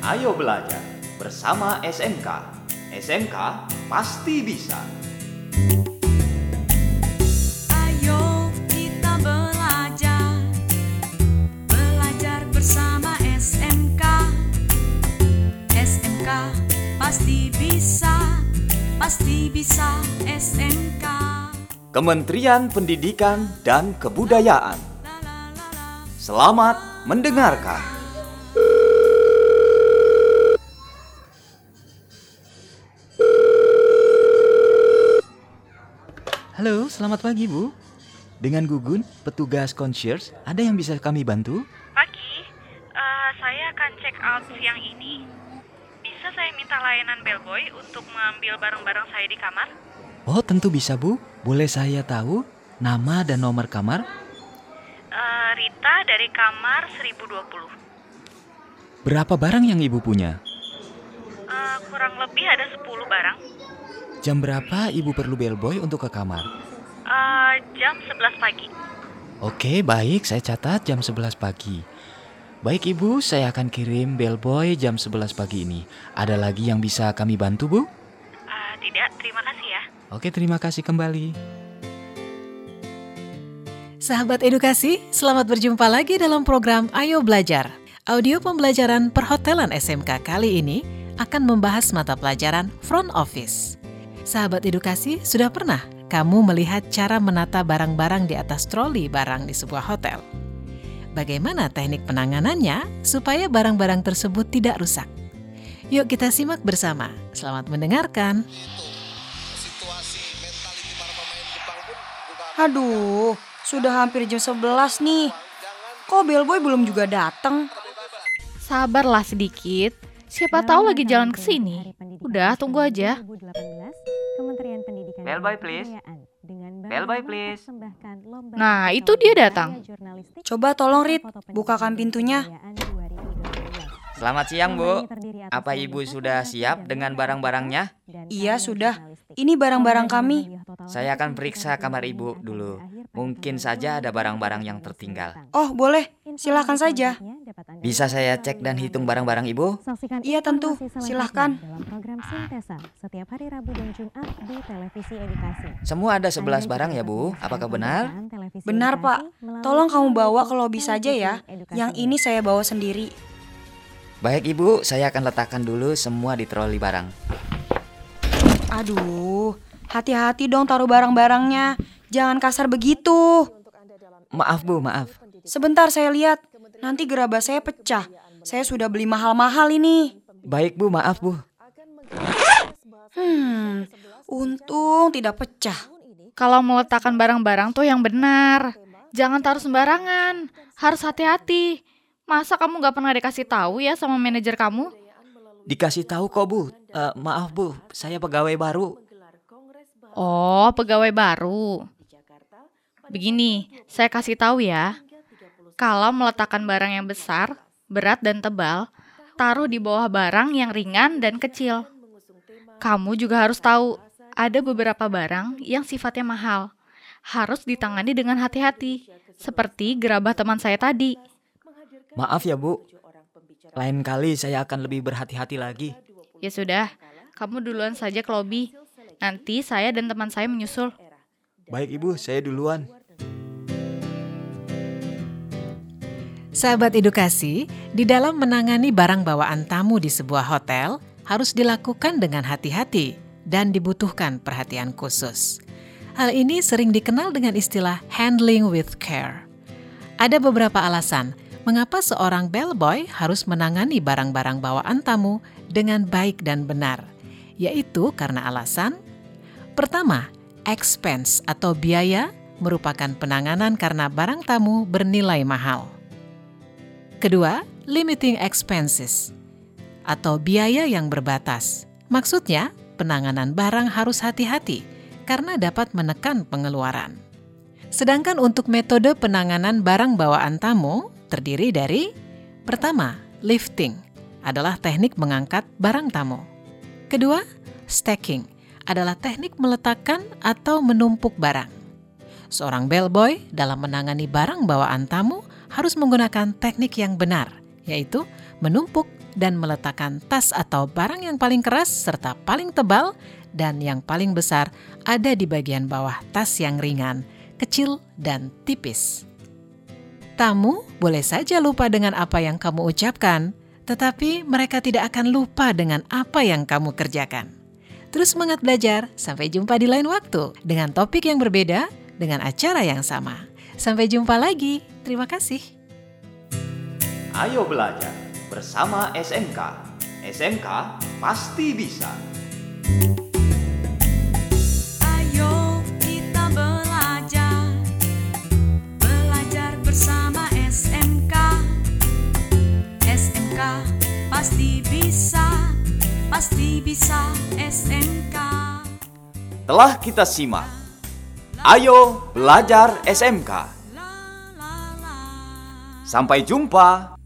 Ayo belajar bersama SMK. SMK pasti bisa. Ayo kita belajar Belajar bersama SMK SMK pasti bisa Pasti bisa SMK Kementerian Pendidikan dan Kebudayaan. La la la la Selamat mendengarkan. Halo, selamat pagi Bu. Dengan Gugun, petugas concierge, ada yang bisa kami bantu? Pagi, eh, saya akan check out siang ini. Bisa saya minta layanan bellboy untuk mengambil barang-barang saya di kamar? Oh, tentu bisa Bu. Boleh saya tahu nama dan nomor kamar? Eh, Rita dari kamar 1020. Berapa barang yang Ibu punya? Eh, kurang lebih ada 10 barang. Jam berapa Ibu perlu bellboy untuk ke kamar? Eh, jam 11 pagi. Oke, baik. Saya catat jam 11 pagi. Baik Ibu, saya akan kirim bellboy jam 11 pagi ini. Ada lagi yang bisa kami bantu, Bu? Eh, tidak, terima kasih ya. Oke, terima kasih kembali. Sahabat edukasi, selamat berjumpa lagi dalam program Ayo Belajar. Audio pembelajaran perhotelan SMK kali ini akan membahas mata pelajaran front office. Sahabat edukasi, sudah pernah kamu melihat cara menata barang-barang di atas troli barang di sebuah hotel? Bagaimana teknik penanganannya supaya barang-barang tersebut tidak rusak? Yuk kita simak bersama. Selamat mendengarkan. Aduh, sudah hampir jam 11 nih. Kok bellboy belum juga datang? Sabarlah sedikit. Siapa tahu lagi jalan ke sini. Udah, tunggu aja. Bellboy, please. Bellboy, please. Nah, itu dia datang. Coba tolong Rit, bukakan pintunya. Selamat siang, Bu. Apa Ibu sudah siap dengan barang-barangnya? Iya, sudah. Ini barang-barang kami. Saya akan periksa kamar Ibu dulu. Mungkin saja ada barang-barang yang tertinggal. Oh, boleh. Silakan saja. Bisa saya cek dan hitung barang-barang Ibu? Iya, tentu. Silahkan. Semua ada 11 barang ya, Bu. Apakah benar? Benar, Pak. Tolong kamu bawa ke lobi saja ya. Yang ini saya bawa sendiri. Baik, Ibu. Saya akan letakkan dulu semua di troli barang. Aduh, hati-hati dong taruh barang-barangnya. Jangan kasar begitu. Maaf, Bu. Maaf. Sebentar saya lihat. Nanti gerabah saya pecah. Saya sudah beli mahal-mahal ini. Baik, Bu. Maaf, Bu. Hmm, untung tidak pecah. Kalau meletakkan barang-barang tuh yang benar. Jangan taruh sembarangan. Harus hati-hati. Masa kamu nggak pernah dikasih tahu ya sama manajer kamu? Dikasih tahu kok, Bu. Eh, maaf, Bu. Saya pegawai baru. Oh, pegawai baru. Begini, saya kasih tahu ya. Kalau meletakkan barang yang besar, berat dan tebal, taruh di bawah barang yang ringan dan kecil. Kamu juga harus tahu, ada beberapa barang yang sifatnya mahal. Harus ditangani dengan hati-hati, seperti gerabah teman saya tadi. Maaf ya, Bu. Lain kali saya akan lebih berhati-hati lagi. Ya sudah, kamu duluan saja ke lobi. Nanti saya dan teman saya menyusul. Baik, Ibu. Saya duluan. Sahabat edukasi, di dalam menangani barang bawaan tamu di sebuah hotel harus dilakukan dengan hati-hati dan dibutuhkan perhatian khusus. Hal ini sering dikenal dengan istilah handling with care. Ada beberapa alasan mengapa seorang bellboy harus menangani barang-barang bawaan tamu dengan baik dan benar, yaitu karena alasan pertama, expense atau biaya merupakan penanganan karena barang tamu bernilai mahal. Kedua, limiting expenses atau biaya yang berbatas. Maksudnya, penanganan barang harus hati-hati karena dapat menekan pengeluaran. Sedangkan untuk metode penanganan barang bawaan tamu terdiri dari pertama, lifting adalah teknik mengangkat barang tamu. Kedua, stacking adalah teknik meletakkan atau menumpuk barang. Seorang bellboy dalam menangani barang bawaan tamu harus menggunakan teknik yang benar, yaitu menumpuk dan meletakkan tas atau barang yang paling keras serta paling tebal dan yang paling besar ada di bagian bawah tas yang ringan, kecil, dan tipis. Tamu boleh saja lupa dengan apa yang kamu ucapkan, tetapi mereka tidak akan lupa dengan apa yang kamu kerjakan. Terus semangat belajar, sampai jumpa di lain waktu dengan topik yang berbeda, dengan acara yang sama. Sampai jumpa lagi, terima kasih. Ayo belajar bersama SMK. SMK pasti bisa. Ayo kita belajar Belajar bersama SMK SMK pasti bisa Pasti bisa SMK Telah kita simak. Ayo belajar SMK. Sampai jumpa.